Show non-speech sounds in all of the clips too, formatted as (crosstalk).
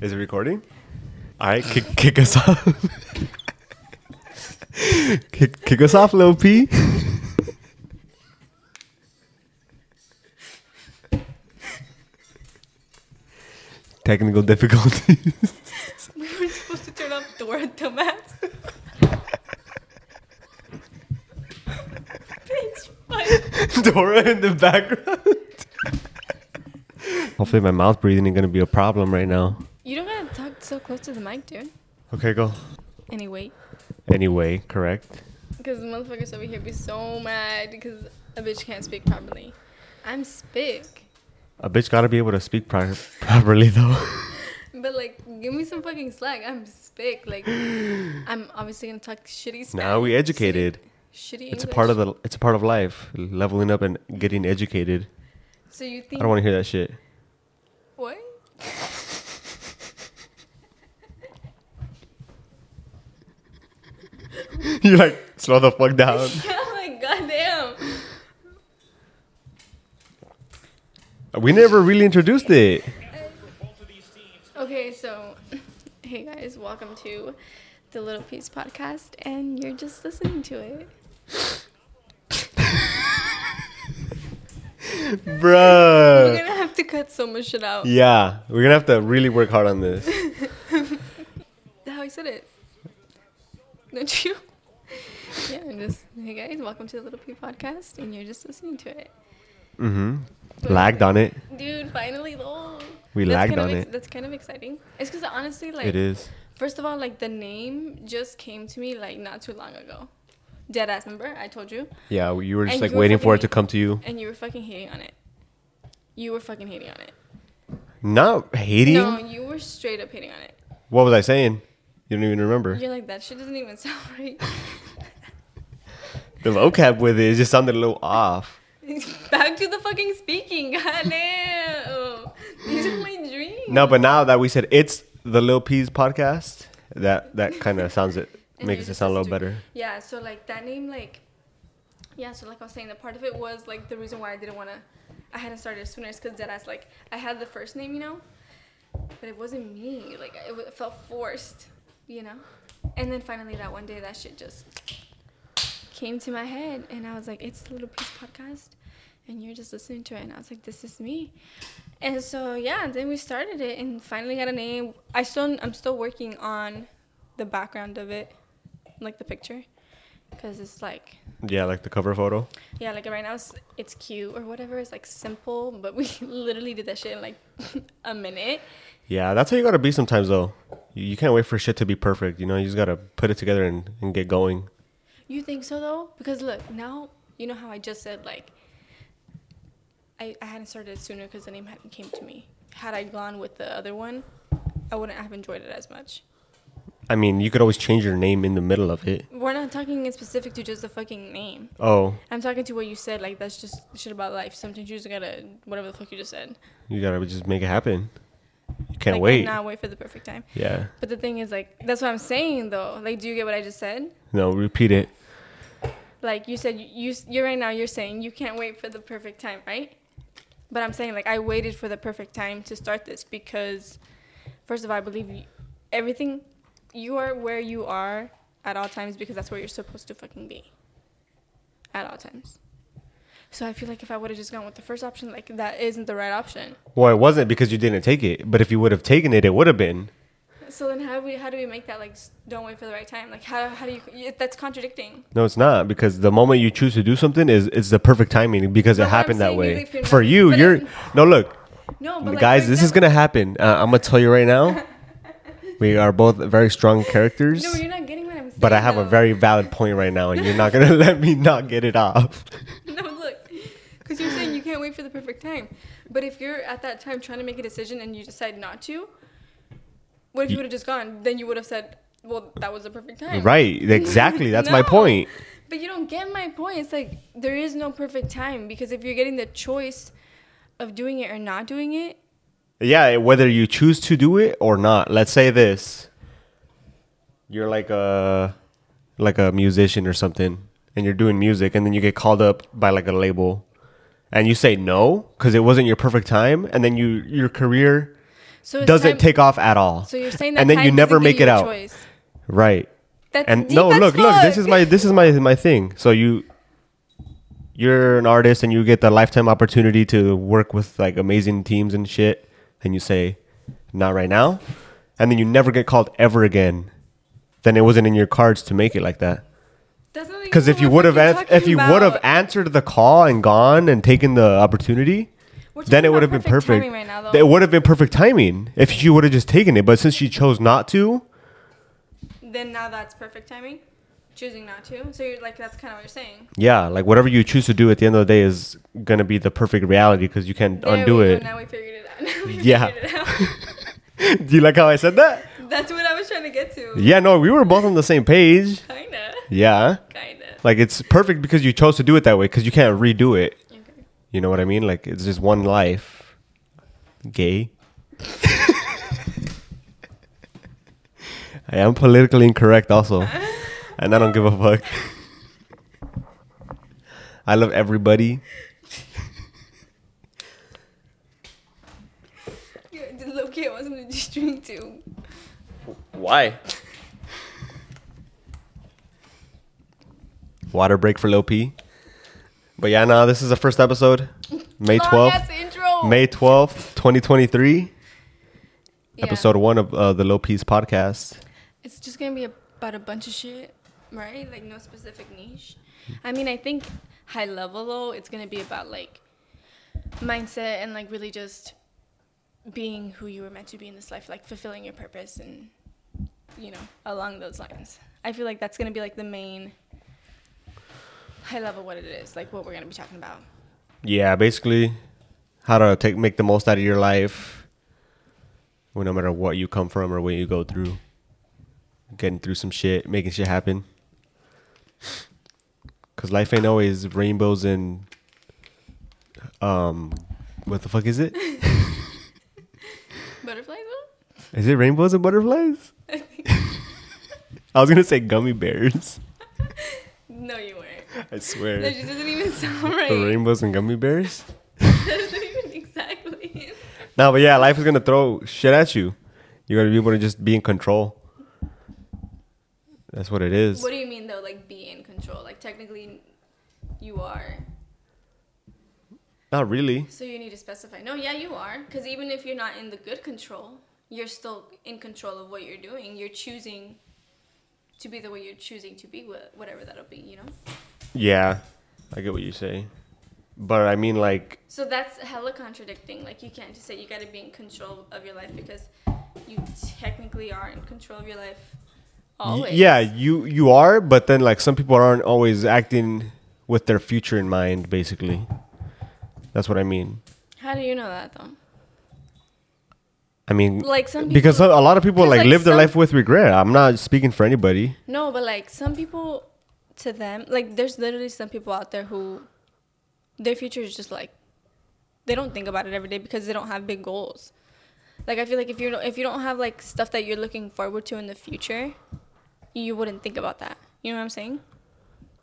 Is it recording? All right, kick, kick us off. (laughs) kick, kick us off, Lil P. (laughs) Technical difficulties. (laughs) We were supposed to turn off Dora dumbass. Bitch, what? Dora in the background. Hopefully, my mouth breathing ain't gonna be a problem right now. You don't gotta talk so close to the mic, dude. Okay, go. Anyway, Anyway, correct. because the motherfuckers over here be so mad because a bitch can't speak properly. I'm spick. A bitch gotta be able to speak pro- properly though. (laughs) But like, give me some fucking slack. I'm spick. Like, I'm obviously gonna talk shitty Spanish. now we educated. Shitty. It's a part of the. It's a part of life. Leveling up and getting educated. So you think? I don't want to hear that shit. what? (laughs) you like slow the fuck down. (laughs) oh my goddamn. We never really introduced it. Okay, so (laughs) hey guys, welcome to the Little P's podcast, and you're just listening to it. Bro We're gonna have to cut so much shit out. Yeah, we're gonna have to really work hard on this. How I said it. Don't you? (laughs) Yeah, and just hey guys, welcome to the Little P podcast, and you're just listening to it. Mm-hmm. Lagged on it. Dude, finally though. We That's lagged on ex- it. That's kind of exciting. It's because honestly, like, It is. first of all, like the name just came to me like not too long ago. Dead ass, remember? I told you. Yeah, you were just And like waiting for it to come to you. And you were fucking hating on it. You were fucking hating on it. Not hating. No, you were straight up hating on it. What was I saying? You don't even remember. You're like, that shit doesn't even (laughs) sound right. The vocab with it, it just sounded a little off. (laughs) Back to the fucking speaking. (laughs) Goddamn. These are my dreams. No, but now that we said it's the Lil P's podcast, that that kind of sounds it makes it sound a little better. Yeah, so like that name, like, yeah, so like I was saying, the part of it was like the reason why I didn't want to, I hadn't started sooner is because Deadass, like, I had the first name, you know, but it wasn't me. Like, it, it felt forced, you know? And then finally that one day, that shit just came to my head, and I was like, it's the Little P's Podcast, and you're just listening to it, and I was like, this is me. And so yeah, then we started it and finally got a name. I still I'm still working on the background of it, like the picture, because it's like Yeah, like the cover photo. yeah, like right now it's it's cute or whatever. It's like simple, but we (laughs) literally did that shit in like (laughs) a minute. Yeah, that's how you gotta be sometimes though. You, you can't wait for shit to be perfect. You know, you just gotta put it together and, and get going. You think so though? Because look now, you know how I just said like I I hadn't started it sooner because the name hadn't came to me. Had I gone with the other one, I wouldn't have enjoyed it as much. I mean, you could always change your name in the middle of it. We're not talking in specific to just the fucking name. Oh, I'm talking to what you said. Like that's just shit about life. Sometimes you just gotta whatever the fuck you just said. you gotta just make it happen. You can't like, wait. Not wait for the perfect time. Yeah. But the thing is, like, that's what I'm saying though. Like, do you get what I just said? No, repeat it. Like you said, you you're right now. You're saying you can't wait for the perfect time, right? But I'm saying like I waited for the perfect time to start this because, first of all, I believe you, everything. You are where you are at all times because that's where you're supposed to fucking be. At all times. So I feel like if I would have just gone with the first option, like that isn't the right option. Well, it wasn't because you didn't take it, but if you would have taken it, it would have been. So then how do we how do we make that like don't wait for the right time? Like how how do you that's contradicting. No, it's not because the moment you choose to do something is it's the perfect timing because it happened that way. you're For you, you're I'm- no look, No, but guys. for This is gonna happen. Uh, I'm gonna tell you right now. (laughs) we are both very strong characters, No, you're not getting what I'm saying. but I have a very valid point right now, and you're not gonna (laughs) let me not get it off. (laughs) No, look, because you're saying you can't wait for the perfect time. But if you're at that time trying to make a decision and you decide not to, what if you would have just gone? Then you would have said, "Well, that was the perfect time." Right? Exactly. (laughs) That's my point. But you don't get my point. It's like there is no perfect time because if you're getting the choice of doing it or not doing it, Yeah, whether you choose to do it or not. Let's say this. You're like a like a musician or something and you're doing music and then you get called up by like a label and you say no cuz it wasn't your perfect time and then you your career So doesn't time- take off at all. So you're saying that and then you never make it out. choice. Right. That's and no as look look this is my this is my my thing so you you're an artist and you get the lifetime opportunity to work with like amazing teams and shit and you say not right now and then you never get called ever again then it wasn't in your cards to make it like that because if you would have an- if you would have answered the call and gone and taken the opportunity then it would have been perfect right now, it would have been perfect timing if she would have just taken it but since she chose not to Then now that's perfect timing. Choosing not to. So you're like that's kind of what you're saying. Yeah, like whatever you choose to do at the end of the day is gonna be the perfect reality because you can't There undo go, it. Now we figured it out. (laughs) Now we Yeah. figured it out. (laughs) do you like how I said that? That's what I was trying to get to. Yeah, no, we were both on the same page. Kinda. Yeah, Kinda. like it's perfect because you chose to do it that way because you can't redo it. Okay. You know what I mean? Like it's just one life. Gay. (laughs) I am politically incorrect also, and I don't give a fuck. I love everybody. Yeah, low key, I want something to just drink too. Why? Water break for Low P. But yeah, no, this is the first episode. May 12th. May 12th, 2023. Yeah. Episode 1 of uh, the Low P's podcast. It's just gonna be about a bunch of shit, right? Like no specific niche. I mean, I think high level though, it's gonna be about like mindset and like really just being who you were meant to be in this life, like fulfilling your purpose and you know along those lines. I feel like that's gonna be like the main high level what it is, like what we're gonna be talking about. Yeah, basically how to take make the most out of your life. Well, no matter what you come from or what you go through. Getting through some shit, making shit happen. Cause life ain't always rainbows and um what the fuck is it? (laughs) Butterflies. Is it rainbows and butterflies? I. (laughs) (laughs) I was gonna say gummy bears. no, you. I swear. That just doesn't even sound (laughs) right. The Rainbows and gummy bears? (laughs) doesn't even exactly. No, but yeah, life is gonna throw shit at you. You gotta be able to just be in control. That's what it is. What do you mean though? Like be in control? Like technically, you are. Not really. So you need to specify. No, yeah, you are. Because even if you're not in the good control, you're still in control of what you're doing. You're choosing to be the way you're choosing to be, wh- whatever that'll be. You know. Yeah, I get what you say, but I mean, like, So that's hella contradicting. Like you can't just say you got to be in control of your life because you technically are in control of your life. Always. yeah, you you are, but then like some people aren't always acting with their future in mind. Basically, that's what I mean. How do you know that though? I mean, Like some people, because a a lot of people like, like, live their life with regret. I'm not speaking for anybody. No, but like some people, to them, like there's literally some people out there who, their future is just like, they don't think about it every day because they don't have big goals. Like I feel like if you if you don't have like stuff that you're looking forward to in the future, you wouldn't think about that. You know what I'm saying?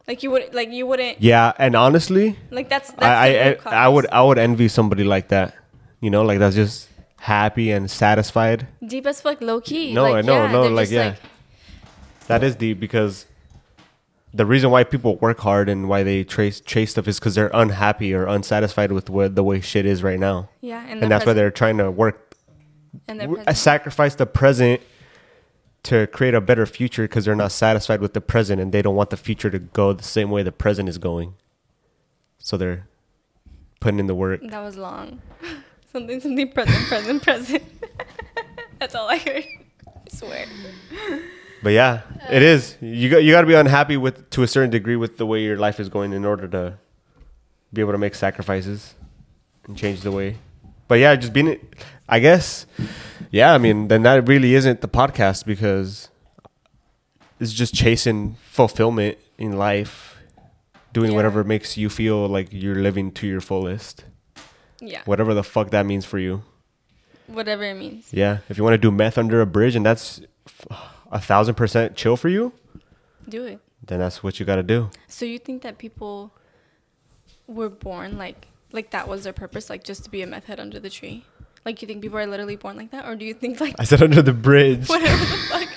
Like you would like you wouldn't Yeah, and honestly, like that's that's I I, I I would. I would envy somebody like that. You know, like that's just happy and satisfied. deep as fuck, low key. No, like, I know, yeah, no, like yeah, that is deep because the reason why people work hard and why they trace chase stuff is because they're unhappy or unsatisfied with what the way shit is right now, yeah, and, and that's why they're trying to work and w- sacrifice the present to create a better future because they're not satisfied with the present and they don't want the future to go the same way the present is going. So they're putting in the work. That was long. (laughs) something, something, present, present, present. (laughs) That's all I heard. I swear. But yeah, it is. You got you got to be unhappy with to a certain degree with the way your life is going in order to be able to make sacrifices and change the way. But yeah, just being it I guess yeah, I mean, then that really isn't the podcast because it's just chasing fulfillment in life, doing Yeah. whatever makes you feel like you're living to your fullest. Yeah. Whatever the fuck that means for you. Whatever it means. Yeah, if you want to do meth under a bridge and that's a thousand percent chill for you, Do it. then that's what you got to do. So you think that people were born like like that was their purpose, like just to be a meth head under the tree? Like you think people are literally born like that, or do you think like I said under the bridge. whatever the (laughs) fuck?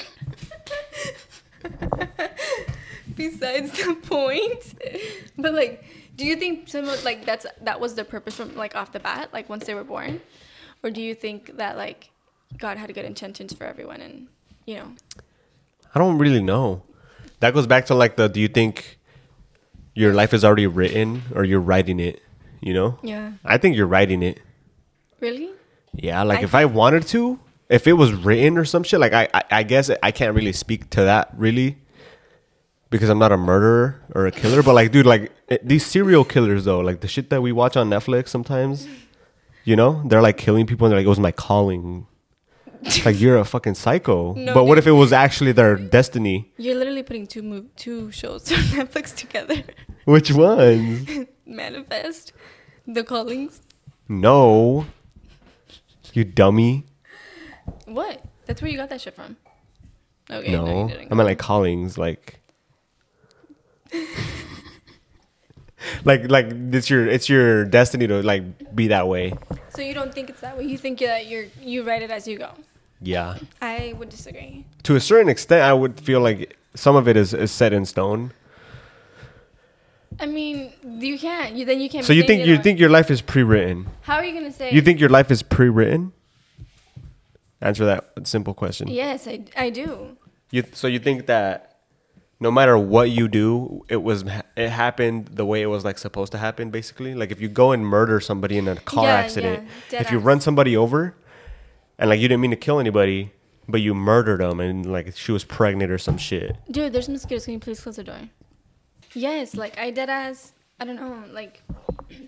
Besides the point, but like, do you think some of, like that's that was the purpose from like off the bat, like once they were born, or do you think that like God had good intentions for everyone and you know? I don't really know. That goes back to like the do you think your life is already written or you're writing it, you know? Yeah. I think you're writing it. Really? Yeah, like I if I wanted to, if it was written or some shit, like I, I, I guess I can't really speak to that really, because I'm not a murderer or a killer. But like, dude, like it, these serial killers though, like the shit that we watch on Netflix sometimes, you know, they're like killing people and they're like, it was my calling. (laughs) like you're a fucking psycho. No, but what if it was actually their destiny? You're literally putting two two shows (laughs) on Netflix together. Which ones? (laughs) Manifest, The Callings. no, you dummy. What? That's where you got that shit from. Okay. no, didn't. I meant like callings, like. like like it's your it's your destiny to like be that way. So you don't think it's that way? You think that you're you write it as you go? Yeah. I would disagree. To a certain extent, I would feel like some of it is, is set in stone. I mean, you can't. You then you can't. So you think you think your life is pre-written? How are you gonna say? You think your life is pre-written? Answer that simple question. Yes, I, I do. You so you think that no matter what you do, it was it happened the way it was like supposed to happen, basically. Like if you go and murder somebody in a car Yeah, accident, yeah, if you run somebody over, and like you didn't mean to kill anybody, but you murdered them, and like she was pregnant or some shit. Dude, there's mosquitoes. Can you please close the door? Yes, like I did as I don't know, like (clears throat)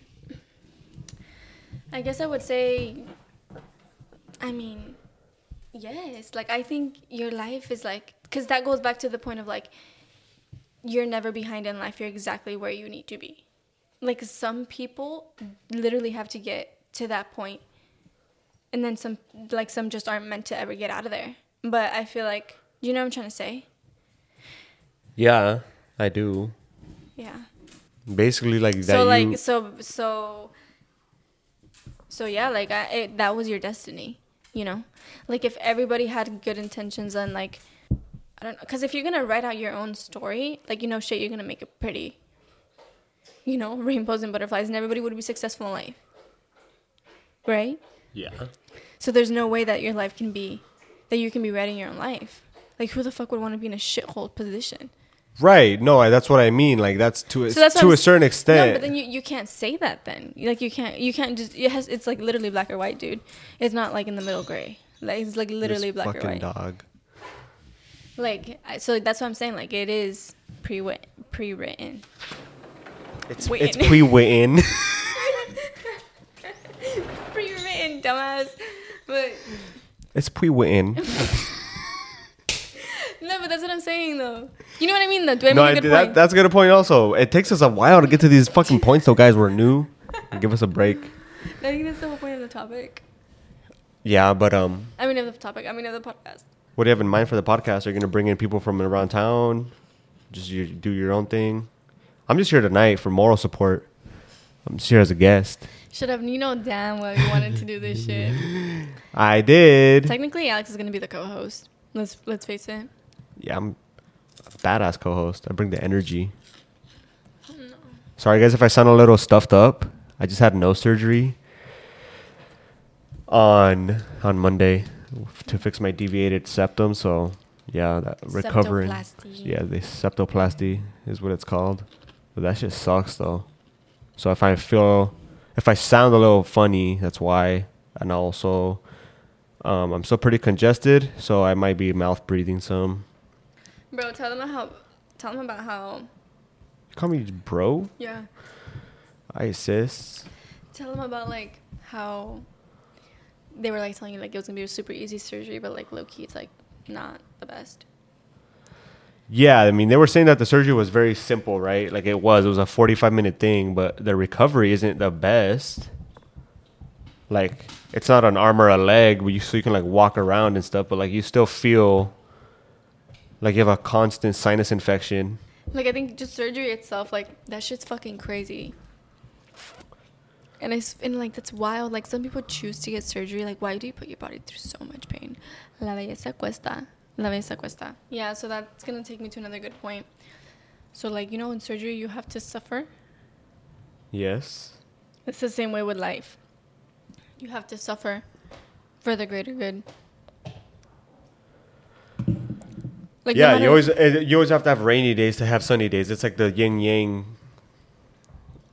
I guess I would say I mean yes, like I think your life is like cuz that goes back to the point of like you're never behind in life. You're exactly where you need to be. Like some people literally have to get to that point and then some like some just aren't meant to ever get out of there. But I feel like you know what I'm trying to say? Yeah, I do. Yeah. Basically, like that. so like you, so so so yeah like I, it, that was your destiny you know like if everybody had good intentions and like i don't know because if you're gonna write out your own story like you know shit you're gonna make it pretty you know (laughs) rainbows and butterflies and everybody would be successful in life right yeah. so there's no way that your life can be that you can be writing your own life like who the fuck would want to be in a shithole position Right. No, I, that's what I mean. Like that's to a, So that's to I'm a s- certain No, extent. but then you, you can't say that then. Like you can't you can't just it has it's like literally black or white, dude. It's not like in the middle gray. Like it's like literally This black or fucking white. dog. Like I- so that's what I'm saying. Like it is pre pre written. It's Written. it's. Pre written, (laughs) (laughs) dumbass. But it's pre-written. no, but that's what I'm saying though. You know what I mean though? Do I no, make I, a good that, point? that's a good point. Also, it takes us a while to get to these fucking points. Though, guys, we're new. Give us a break. (laughs) I think that's the whole point of the topic. Yeah, but um, I mean of the topic. I mean of the podcast. what do you have in mind for the podcast? Are you gonna bring in people from around town? Just you do your own thing. I'm just here tonight for moral support. I'm just here as a guest. Should have you know damn well you wanted to do this (laughs) shit. I did. Technically, Alex is gonna be the co-host. Let's let's face it. Yeah, I'm a badass co-host. I bring the energy. No. Sorry, guys, if I sound a little stuffed up. I just had nose surgery on on Monday to fix my deviated septum. So yeah, that recovering. Yeah, the septoplasty is what it's called. But that shit sucks though. So if I feel, if I sound a little funny, that's why. And also, um, I'm still pretty congested, so I might be mouth breathing some. Bro, tell them how. Tell them about how. Call me bro. Yeah. I sis. Tell them about like how. They were like telling you like it was gonna be a super easy surgery, but like low key, it's like not the best. Yeah, I mean, they were saying that the surgery was very simple, right? Like it was. It was a 45 minute thing, but the recovery isn't the best. Like it's not an arm or a leg, where you so you can like walk around and stuff, but like you still feel like you have a constant sinus infection. Like I think just surgery itself, like that shit's fucking crazy. And it's and like that's wild. Like some people choose to get surgery. Like why do you put your body through so much pain? La belleza cuesta. La belleza cuesta. Yeah, so that's gonna take me to another good point. So like you know in surgery you have to suffer. Yes. It's the same way with life. You have to suffer for the greater good. Like yeah, matter- you always eh, you always have to have rainy days to have sunny days. It's like the yin yang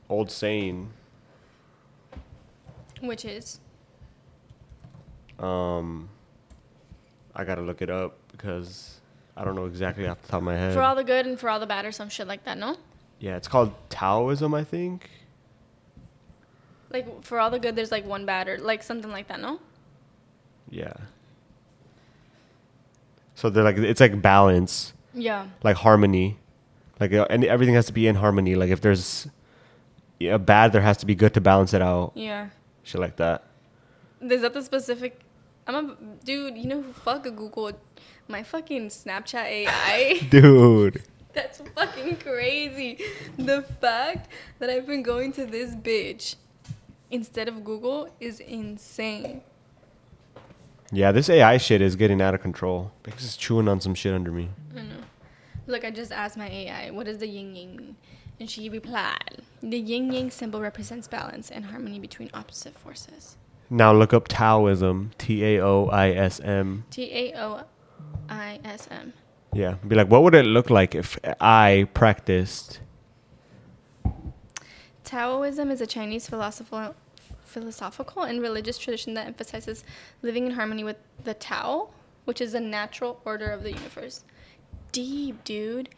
old saying. which is Um, I gotta look it up because I don't know exactly off the top of my head. for all the good and for all the bad or some shit like that, no? yeah, it's called Taoism, I think. Like for all the good there's like one bad or like something like that, no? Yeah. So they're like it's like balance, Yeah. like harmony, like uh, and everything has to be in harmony. Like if there's a bad, there has to be good to balance it out. Yeah. Shit like that. Is that the specific I'm a dude, you know who fuck a Google my fucking Snapchat AI? (laughs) Dude. That's fucking crazy. The fact that I've been going to this bitch instead of Google is insane. Yeah, this AI shit is getting out of control. Because it's chewing on some shit under me. I know. Look, I just asked my AI, what does the yin yang mean? And she replied, the yin yang symbol represents balance and harmony between opposite forces. Now look up Taoism. T A O I S M. T A O I S M. Yeah. Be like, what would it look like if I practiced? Taoism is a Chinese philosophical, philosophical and religious tradition that emphasizes living in harmony with the Tao, which is the natural order of the universe. Deep, dude.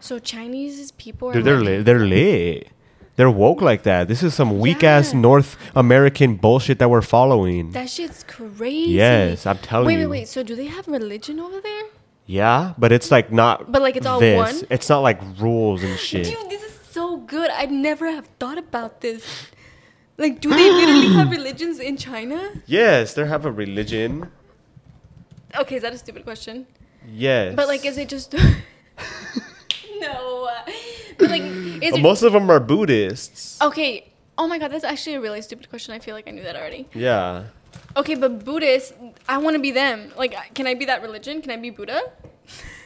So Chinese people are Dude, they're like- lit. They're lit. They're woke like that. This is some weak ass Yeah. North American bullshit that we're following. That shit's crazy. Yes, I'm telling wait, you. Wait, wait, So do they have religion over there? Yeah, but it's like not. But, like, it's all this. one? It's not like rules and shit. Dude, this is so good. I'd never have thought about this. Like, do they literally (clears throat) have religions in China? Yes, they have a religion. Okay, is that a stupid question? Yes, But like, is it just (laughs) no? uh, But like, is most of them are Buddhists. okay? Oh my god, that's actually a really stupid question. I feel like I knew that already. Yeah. Okay, but Buddhists, I want to be them. Like, can I be that religion? Can I be Buddha?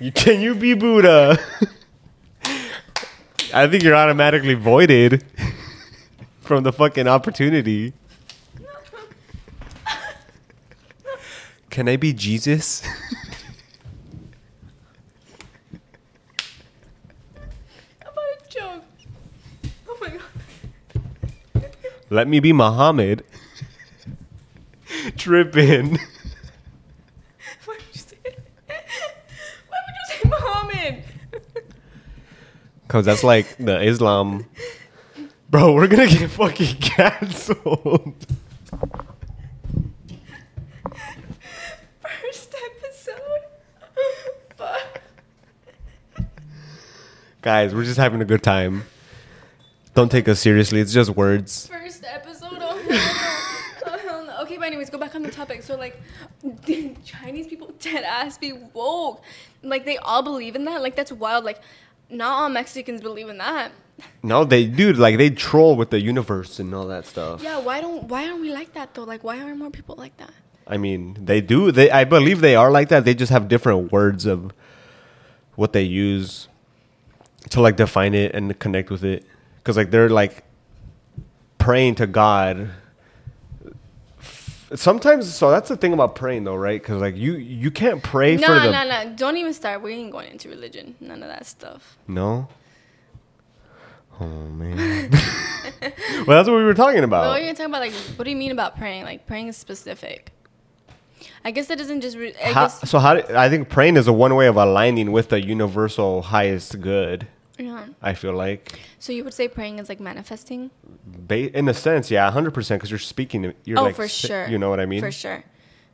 You, can you be Buddha? (laughs) I think you're automatically voided (laughs) from the fucking opportunity. (laughs) Can I be Jesus? How about a joke? Oh my god. Let me be Muhammad. Tripping. (laughs) Why would you say? Why would you say Muhammad? Cause that's like the Islam. Bro, we're gonna get fucking canceled. First episode. Fuck. Guys, we're just having a good time. Don't take us seriously. It's just words. First episode. Oh hell no. Oh hell no. Okay, but anyways, go back on the topic. So like, Chinese people dead ass be woke. Like they all believe in that. Like that's wild. Like, not all Mexicans believe in that. No, they dude, like they troll with the universe and all that stuff. Yeah. Why don't? Why aren't we like that though? Like, why aren't more people like that? I mean, they do. They I believe they are like that. They just have different words of what they use to like define it and connect with it. Cuz like they're like praying to God. Sometimes so that's the thing about praying though, right? Cuz like you you can't pray No, for the no, no. No! Don't even start. We ain't going into religion. None of that stuff. No? Oh man. (laughs) well, that's what we were talking about. what are you talking about? Like, what do you mean about praying? Like, praying is specific. I guess that doesn't just. Re- I How, guess. so how do, I think praying is a one way of aligning with the universal highest good. Yeah. I feel like, So you would say praying is like manifesting? ba- in a sense, yeah, hundred percent, because you're speaking. You're oh, like, for sure. You know what I mean? For sure.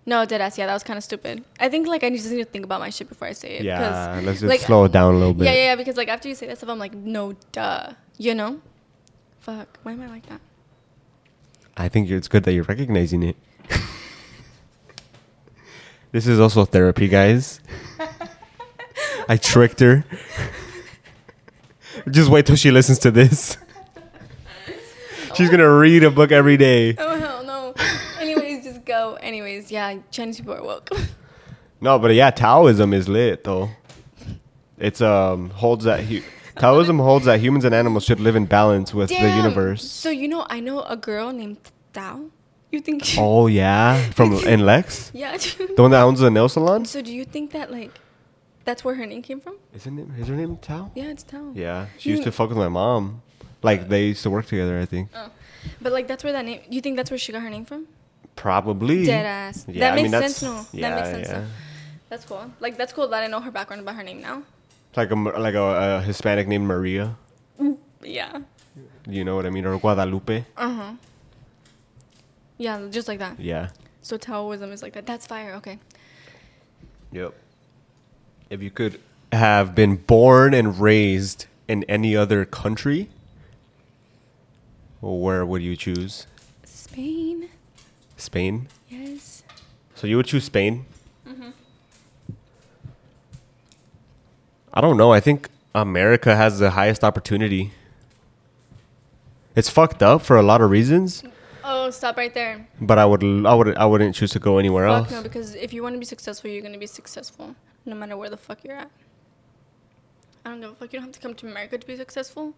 No, deadass. Yeah, that was kind of stupid. I think like I just need to think about my shit before I say it. Yeah, let's just like, slow it down a little bit. Yeah, yeah, yeah. Because like after you say that stuff, I'm like, no, duh. You know? Fuck. Why am I like that? I think it's good that you're recognizing it. (laughs) this is also therapy, guys. (laughs) I tricked her. (laughs) Just wait till she listens to this. She's gonna read a book every day. Oh hell no. Anyways, just go. Anyways, yeah, Chinese people are woke. No, but yeah, Taoism is lit though. It's um holds that hu- Taoism holds that humans and animals should live in balance with the Damn. universe. So you know, I know a girl named Tao. You think? She, Oh yeah, from (laughs) in Lex, yeah. dude. the one that owns the nail salon. So do you think that like, that's where her name came from? Isn't it? Is her name Tao? Yeah, it's Tao. Yeah, she used to fuck with my mom. Like they used to work together. I think Oh. But like, that's where that name. You think that's where she got her name from? probably. Dead ass. Yeah, that I makes mean, sense. No, yeah, that makes sense. yeah. That's cool. Like that's cool that I know her background about her name now. Like a like a, a Hispanic named Maria. Yeah. You know what I mean? Or Guadalupe. Uh huh. Yeah, just like that. Yeah. So Taoism is like that. That's fire. Okay. Yep. If you could have been born and raised in any other country, where would you choose? Spain. Spain. Yes. So you would choose Spain? Mhm. I don't know. I think America has the highest opportunity. It's fucked up for a lot of reasons, Oh, stop right there. but I would I would I wouldn't choose to go anywhere Fuck else. no, because if you want to be successful, you're gonna be successful, no matter where the fuck you're at. I don't give a fuck. You don't have to come to America to be successful.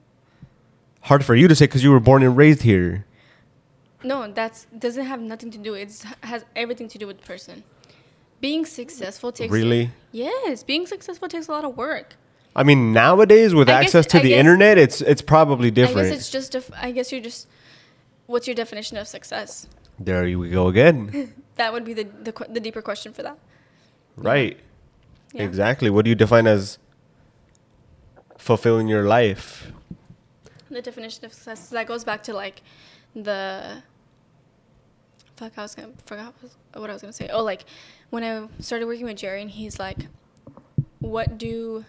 Hard for you to say because you were born and raised here. No, that's doesn't have nothing to do. It has everything to do with the person. Being successful takes Really? Yes, being successful takes a lot of work. I mean, nowadays with I guess- access to I the guess- internet, it's it's probably different. I guess it's just. Def- I guess you're just. What's your definition of success? there you go again. (laughs) That would be the the, the deeper question for that. right. Yeah. Exactly. What do you define as fulfilling your life? The definition of success that goes back to like the. Fuck, I was gonna forgot what I was gonna say. Oh, like when I started working with Jerry, and he's like, "What do,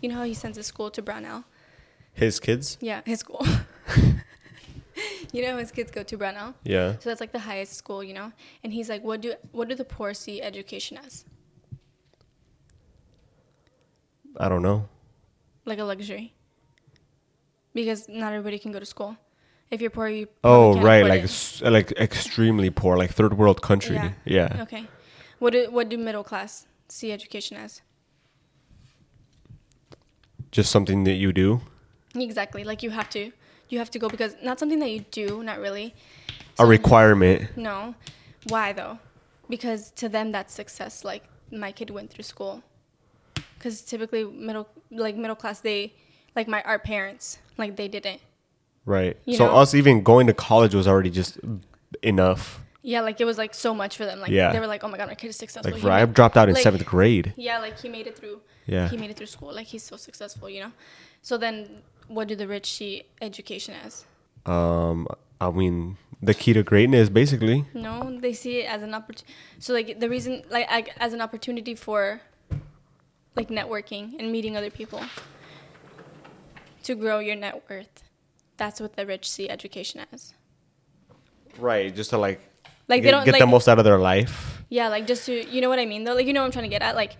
you know how he sends his school to Brownell? His kids? Yeah, his school. (laughs) you know, his kids go to Brownell. Yeah. So that's like the highest school, you know. And he's like, "What do what do the poor see education as? I don't know. Like a luxury? Because not everybody can go to school. If you're poor, you Oh, right, like s- like extremely poor, like third world country. Yeah. Yeah. Okay. What do what do middle class see education as? Just something that you do. Exactly. Like you have to you have to go because not something that you do, not really. A requirement. No. Why though? Because to them that's success. Like my kid went through school. Because typically middle like middle class they like my our parents like they didn't. Right. You so know? us even going to college was already just enough. Yeah, like it was like so much for them. Like Yeah. they were like, oh my god, my kid is successful. Like I dropped out in like- seventh grade. Yeah, like he made it through. Yeah. He made it through school. Like he's so successful, you know. So then, what do the rich see education as? Um, I mean, the key to greatness, basically. No, they see it as an opportunity. So like the reason, like as an opportunity for, like networking and meeting other people. To grow your net worth, that's what the rich see education as. Right. Just to like, Like get, they don't get like, the most out of their life. Yeah, like just to you know what I mean though. Like you know what I'm trying to get at. Like,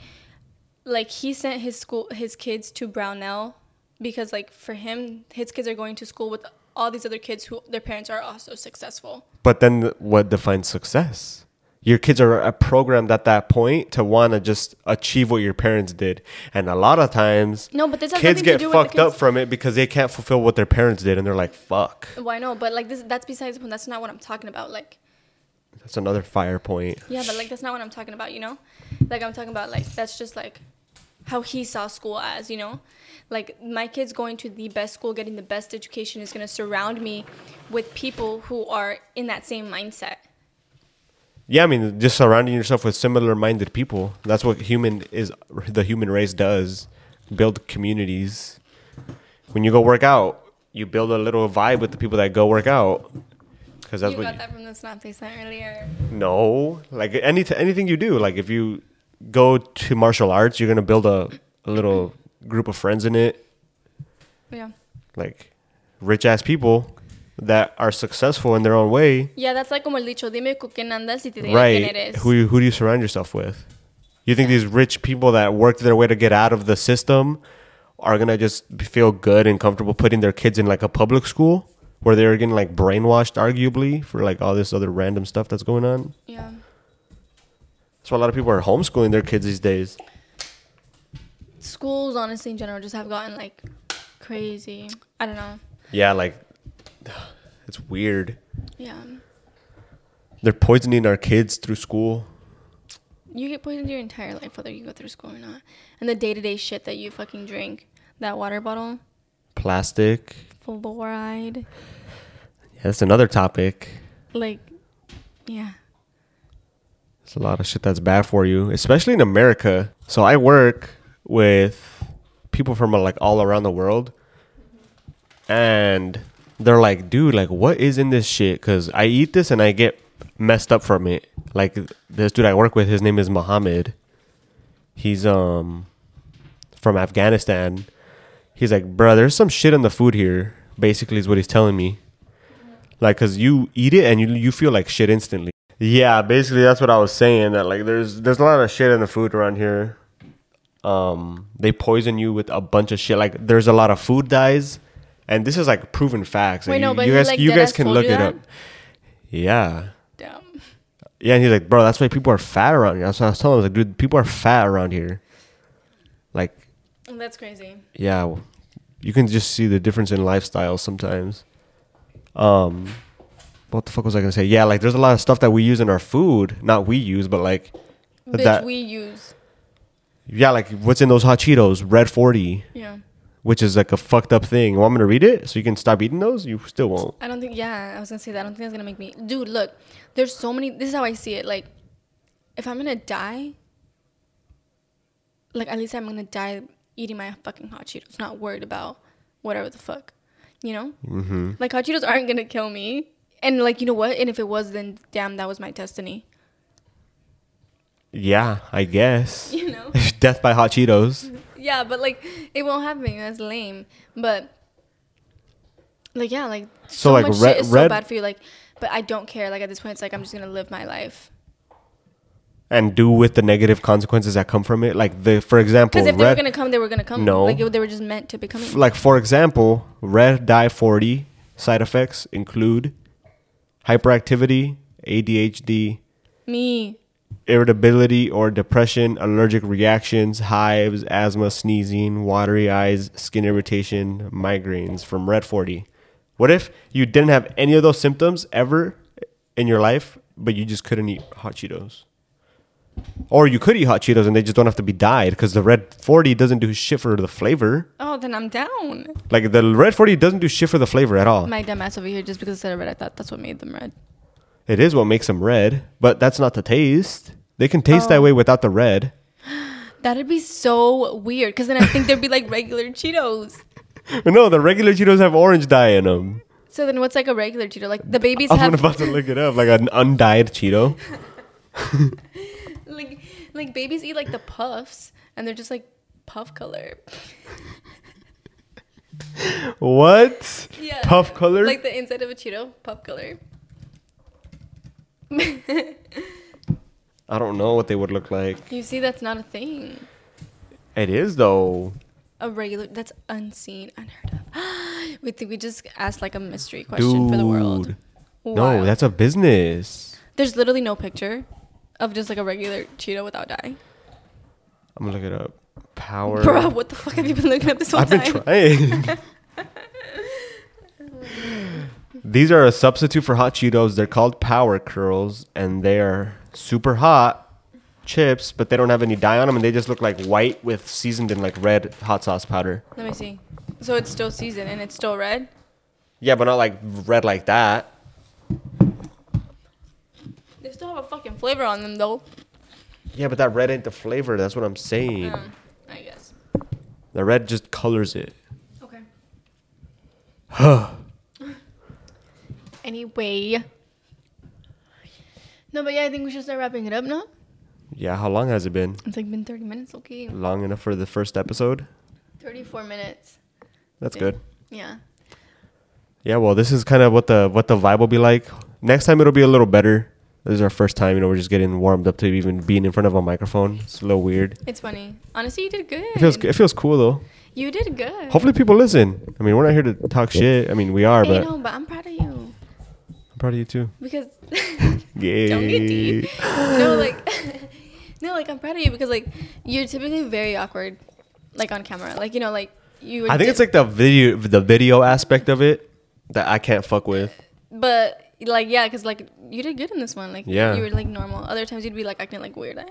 like he sent his school his kids to Brownell because like for him his kids are going to school with all these other kids who their parents are also successful. But then, what defines success? Your kids are uh, programmed at that point to want to just achieve what your parents did, and a lot of times, No, but this kids to get do with the fucked up from it because they can't fulfill what their parents did, and they're like, "Fuck." Why no? But like this that's besides the point. That's not what I'm talking about. Like That's another fire point. yeah, but like that's not what I'm talking about. You know, like I'm talking about like that's just like how he saw school as. You know, like my kids going to the best school, getting the best education is gonna surround me with people who are in that same mindset. Yeah, I mean, just surrounding yourself with similar-minded people. That's what human is. The human race does build communities. When you go work out, you build a little vibe with the people that go work out. Because that's you what. got you- that from the snap they sent earlier. No, like any anything you do, like if you go to martial arts, you're gonna build a, a little group of friends in it, Yeah. like rich ass people that are successful in their own way. Yeah, that's like como el dicho, dime con quién andas y te diré quién right? eres. Who who do you surround yourself with? You think these rich people that worked their way to get out of the system are gonna just feel good and comfortable putting their kids in like a public school where they're getting like brainwashed, arguably, for like all this other random stuff that's going on. Yeah. That's why a lot of people are homeschooling their kids these days. Schools, honestly, in general, just have gotten like crazy. I don't know. Yeah, like (sighs) it's weird. Yeah. They're poisoning our kids through school. You get poisoned your entire life, whether you go through school or not. And the day to day shit that you fucking drink. That water bottle, Plastic. fluoride. Yeah, that's another topic. Like, yeah. It's a lot of shit that's bad for you, especially in America. So I work with people from like all around the world, and they're like, "Dude, like, what is in this shit?" Because I eat this and I get messed up from it. Like this dude I work with, his name is Mohammed. He's um from Afghanistan. He's like, bro, there's some shit in the food here." Basically, is what he's telling me. Like, cause you eat it and you you feel like shit instantly. Yeah, basically that's what I was saying. That like there's there's a lot of shit in the food around here. Um, they poison you with a bunch of shit. Like there's a lot of food dyes, and this is like proven facts. Wait, Like, no, you, but you guys like, you guys can look it up. Yeah, Damn. yeah, and he's like, bro, that's why people are fat around here. That's what I was telling him. I was like, dude, people are fat around here. Like, That's crazy. yeah, you can just see the difference in lifestyles sometimes. Um, what the fuck was I gonna say? Yeah, like there's a lot of stuff that we use in our food. Not we use, but like Bitch, that. we use. yeah, like what's in those hot Cheetos? Red forty, Yeah. Which is like a fucked up thing. Want me to read it so you can stop eating those? You still won't. I don't think, yeah, I was gonna say that. I don't think that's gonna make me. Dude, look, there's so many. This is how I see it. Like, if I'm gonna die, like, at least I'm gonna die eating my fucking hot Cheetos, not worried about whatever the fuck. You know? Mm-hmm. Like, hot Cheetos aren't gonna kill me. And, like, you know what? And if it was, then damn, that was my destiny. Yeah, I guess. (laughs) You know? (laughs) Death by hot Cheetos. (laughs) yeah, but, like, it won't happen. That's lame. But, like, yeah, like, So, so, like, much red- shit is red- so bad for you. Like, but I don't care. Like, at this point, it's like, I'm just gonna live my life. And do with the negative consequences that come from it. Like the, for example, Because if they were gonna come, they were gonna come. No. like it, they were just meant to be coming. F- like for example, red dye 40 side effects include hyperactivity, ADHD, Me, irritability or depression, allergic reactions, hives, asthma, sneezing, watery eyes, skin irritation, migraines from red 40. What if you didn't have any of those symptoms ever in your life, but you just couldn't eat hot Cheetos? Or you could eat hot Cheetos and they just don't have to be dyed because the red 40 doesn't do shit for the flavor. oh, then I'm down. Like the red 40 doesn't do shit for the flavor at all. My dumb ass over here, just because it said red, I thought that's what made them red. It is what makes them red, but that's not the taste. They can taste that Oh. way without the red. (gasps) That'd be so weird. Because then I think there'd be like regular Cheetos. (laughs) No, the regular Cheetos have orange dye in them. So then, what's like a regular Cheeto? Like the babies I'm have about to look it up, like an undyed Cheeto. (laughs) like like babies eat like the puffs, and they're just like puff color. What? Yeah, Puff color? Like the inside of a Cheeto, puff color. I don't know what they would look like. You see, that's not a thing. It is though. A regular that's unseen, unheard of. (gasps) we think we just asked like a mystery question for the world. Wow. No, that's a business. There's literally no picture of just like a regular Cheeto without dye. I'm gonna look it up. Power. Bro, what the fuck have you been looking up this whole time? I've been trying. (laughs) (laughs) These are a substitute for hot Cheetos. They're called Power Curls, and they are super hot chips, but they don't have any dye on them, and they just look like white with seasoned in like red hot sauce powder. Let me see. So it's still seasoned and it's still red. Yeah, but not like red like that. They still have a fucking flavor on them though. Yeah, but that red ain't the flavor. That's what I'm saying. Um, I guess. The red just colors it. Okay. (sighs) anyway. No, but yeah, I think we should start wrapping it up now. Yeah, how long has it been? It's like been 30 minutes, okay. Long enough for the first episode? 34 minutes. That's Yeah. good. Yeah. Yeah, well, this is kind of what the what the vibe will be like. Next time it'll be a little better. This is our first time. You know, we're just getting warmed up to even being in front of a microphone. It's a little weird. It's funny. Honestly, you did good. It feels it feels cool though. You did good. Hopefully, people listen. I mean, we're not here to talk shit. I mean, we are, Hey, but no, but I'm proud of you proud of you too. because (laughs) Yeah. don't get deep. no, like (laughs) no, like I'm proud of you because like you're typically very awkward, like on camera. Like you know, like you. I think it's like the video, the video aspect of it that I can't fuck with. But like yeah, because like you did good in this one. Like Yeah. you were like normal. Other times you'd be like acting like weird. Eh?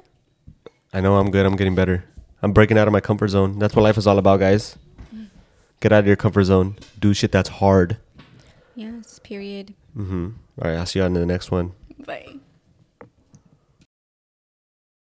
I know I'm good. I'm getting better. I'm breaking out of my comfort zone. That's what life is all about, guys. Get out of your comfort zone. Do shit that's hard. Yes. Period. Mm-hmm. All right. I'll see you on the next one. Bye.